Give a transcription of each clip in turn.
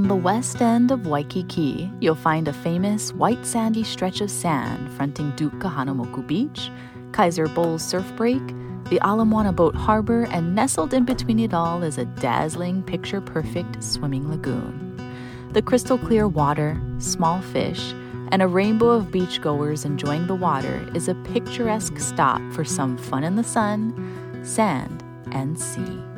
On the west end of Waikiki, you'll find a famous white sandy stretch of sand fronting Duke Kahanamoku Beach, Kaiser Bowls Surf Break, the Ala Moana Boat Harbor, and nestled in between it all is a dazzling, picture perfect swimming lagoon. The crystal clear water, small fish, and a rainbow of beachgoers enjoying the water is a picturesque stop for some fun in the sun, sand, and sea.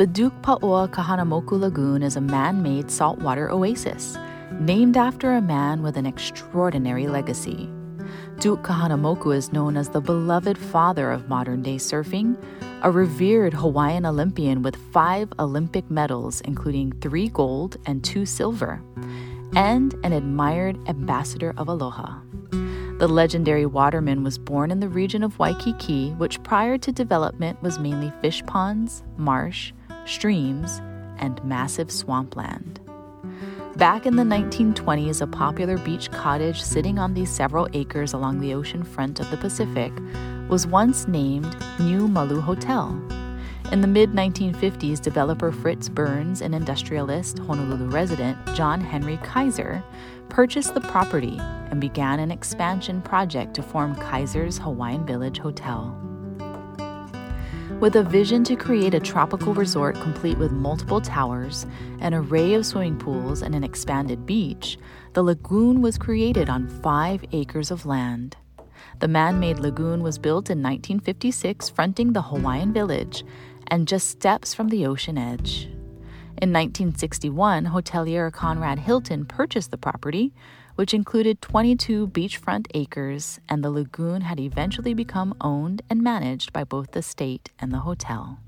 The Duke Pa'oa Kahanamoku Lagoon is a man made saltwater oasis, named after a man with an extraordinary legacy. Duke Kahanamoku is known as the beloved father of modern day surfing, a revered Hawaiian Olympian with five Olympic medals, including three gold and two silver, and an admired ambassador of aloha. The legendary waterman was born in the region of Waikiki, which prior to development was mainly fish ponds, marsh, streams, and massive swampland. Back in the 1920s, a popular beach cottage sitting on these several acres along the ocean front of the Pacific was once named Niumalu Hotel. In the mid 1950s, developer Fritz Burns and industrialist, Honolulu resident John Henry Kaiser purchased the property and began an expansion project to form Kaiser's Hawaiian Village Hotel. With a vision to create a tropical resort complete with multiple towers, an array of swimming pools, and an expanded beach, the lagoon was created on five acres of land. The man made lagoon was built in 1956, fronting the Hawaiian village and just steps from the ocean edge. In 1961, hotelier Conrad Hilton purchased the property, which included 22 beachfront acres, and the lagoon had eventually become owned and managed by both the state and the hotel.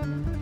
Bye.